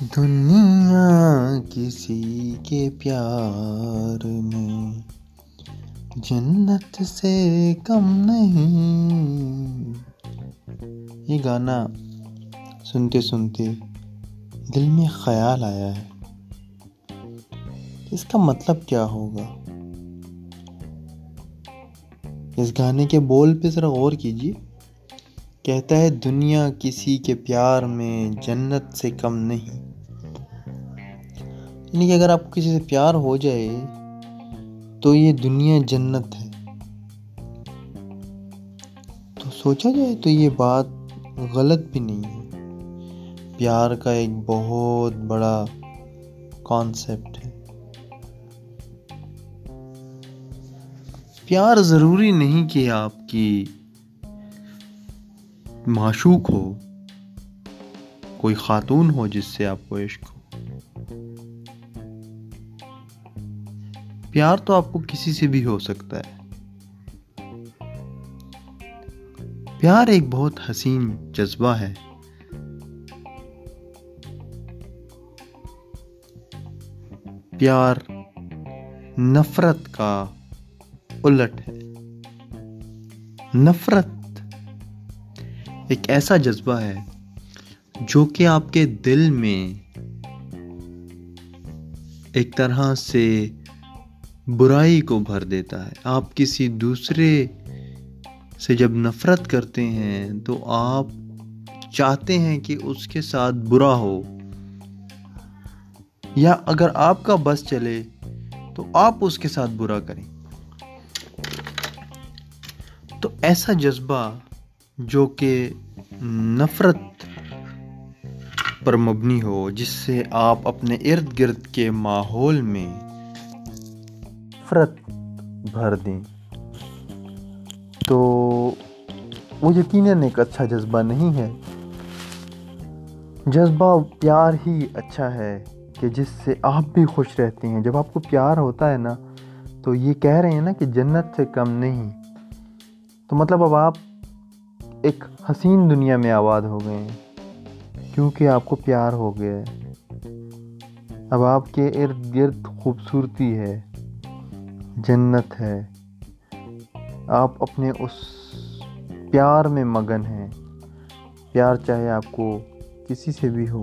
دنیا کسی کے پیار میں۔ جنت سے کم نہیں۔ یہ گانا سنتے سنتے دل میں خیال آیا ہے۔ اس کا مطلب کیا ہوگا؟ اس گانے کے بول پہ ذرا غور کیجیے۔ کہتا ہے، دنیا کسی کے پیار میں جنت سے کم نہیں۔ یعنی کہ اگر آپ کو کسی سے پیار ہو جائے، تو یہ دنیا جنت ہے۔ تو سوچا جائے تو یہ بات غلط بھی نہیں ہے۔ پیار کا ایک بہت بڑا کانسیپٹ ہے۔ پیار ضروری نہیں کہ آپ کی معشوق ہو، کوئی خاتون ہو جس سے آپ کو عشق ہو۔ پیار تو آپ کو کسی سے بھی ہو سکتا ہے۔ پیار ایک بہت حسین جذبہ ہے۔ پیار نفرت کا الٹ ہے۔ نفرت ایک ایسا جذبہ ہے جو کہ آپ کے دل میں ایک طرح سے برائی کو بھر دیتا ہے۔ آپ کسی دوسرے سے جب نفرت کرتے ہیں تو آپ چاہتے ہیں کہ اس کے ساتھ برا ہو۔ یا اگر آپ کا بس چلے تو آپ اس کے ساتھ برا کریں۔ تو ایسا جذبہ جو کہ نفرت پر مبنی ہو، جس سے آپ اپنے ارد گرد کے ماحول میں نفرت بھر دیں۔ تو وہ یقیناً ایک اچھا جذبہ نہیں ہے۔ جذبہ پیار ہی اچھا ہے کہ جس سے آپ بھی خوش رہتے ہیں۔ جب آپ کو پیار ہوتا ہے نا، تو یہ کہہ رہے ہیں نا کہ جنت سے کم نہیں۔ تو مطلب اب آپ ایک حسین دنیا میں آباد ہو گئے ہیں۔ کیونکہ آپ کو پیار ہو گیا ہے۔ اب آپ کے ارد گرد خوبصورتی ہے۔ جنت ہے۔ آپ اپنے اس پیار میں مگن ہیں۔ پیار چاہے آپ کو کسی سے بھی ہو،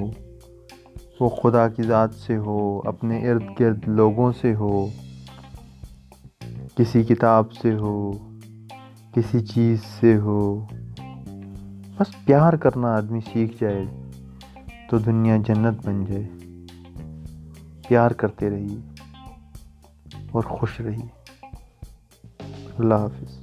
وہ خدا کی ذات سے ہو، اپنے ارد گرد لوگوں سے ہو، کسی کتاب سے ہو، کسی چیز سے ہو۔ بس پیار کرنا آدمی سیکھ جائے تو دنیا جنت بن جائے۔ پیار کرتے رہیے اور خوش رہیے۔ اللہ حافظ۔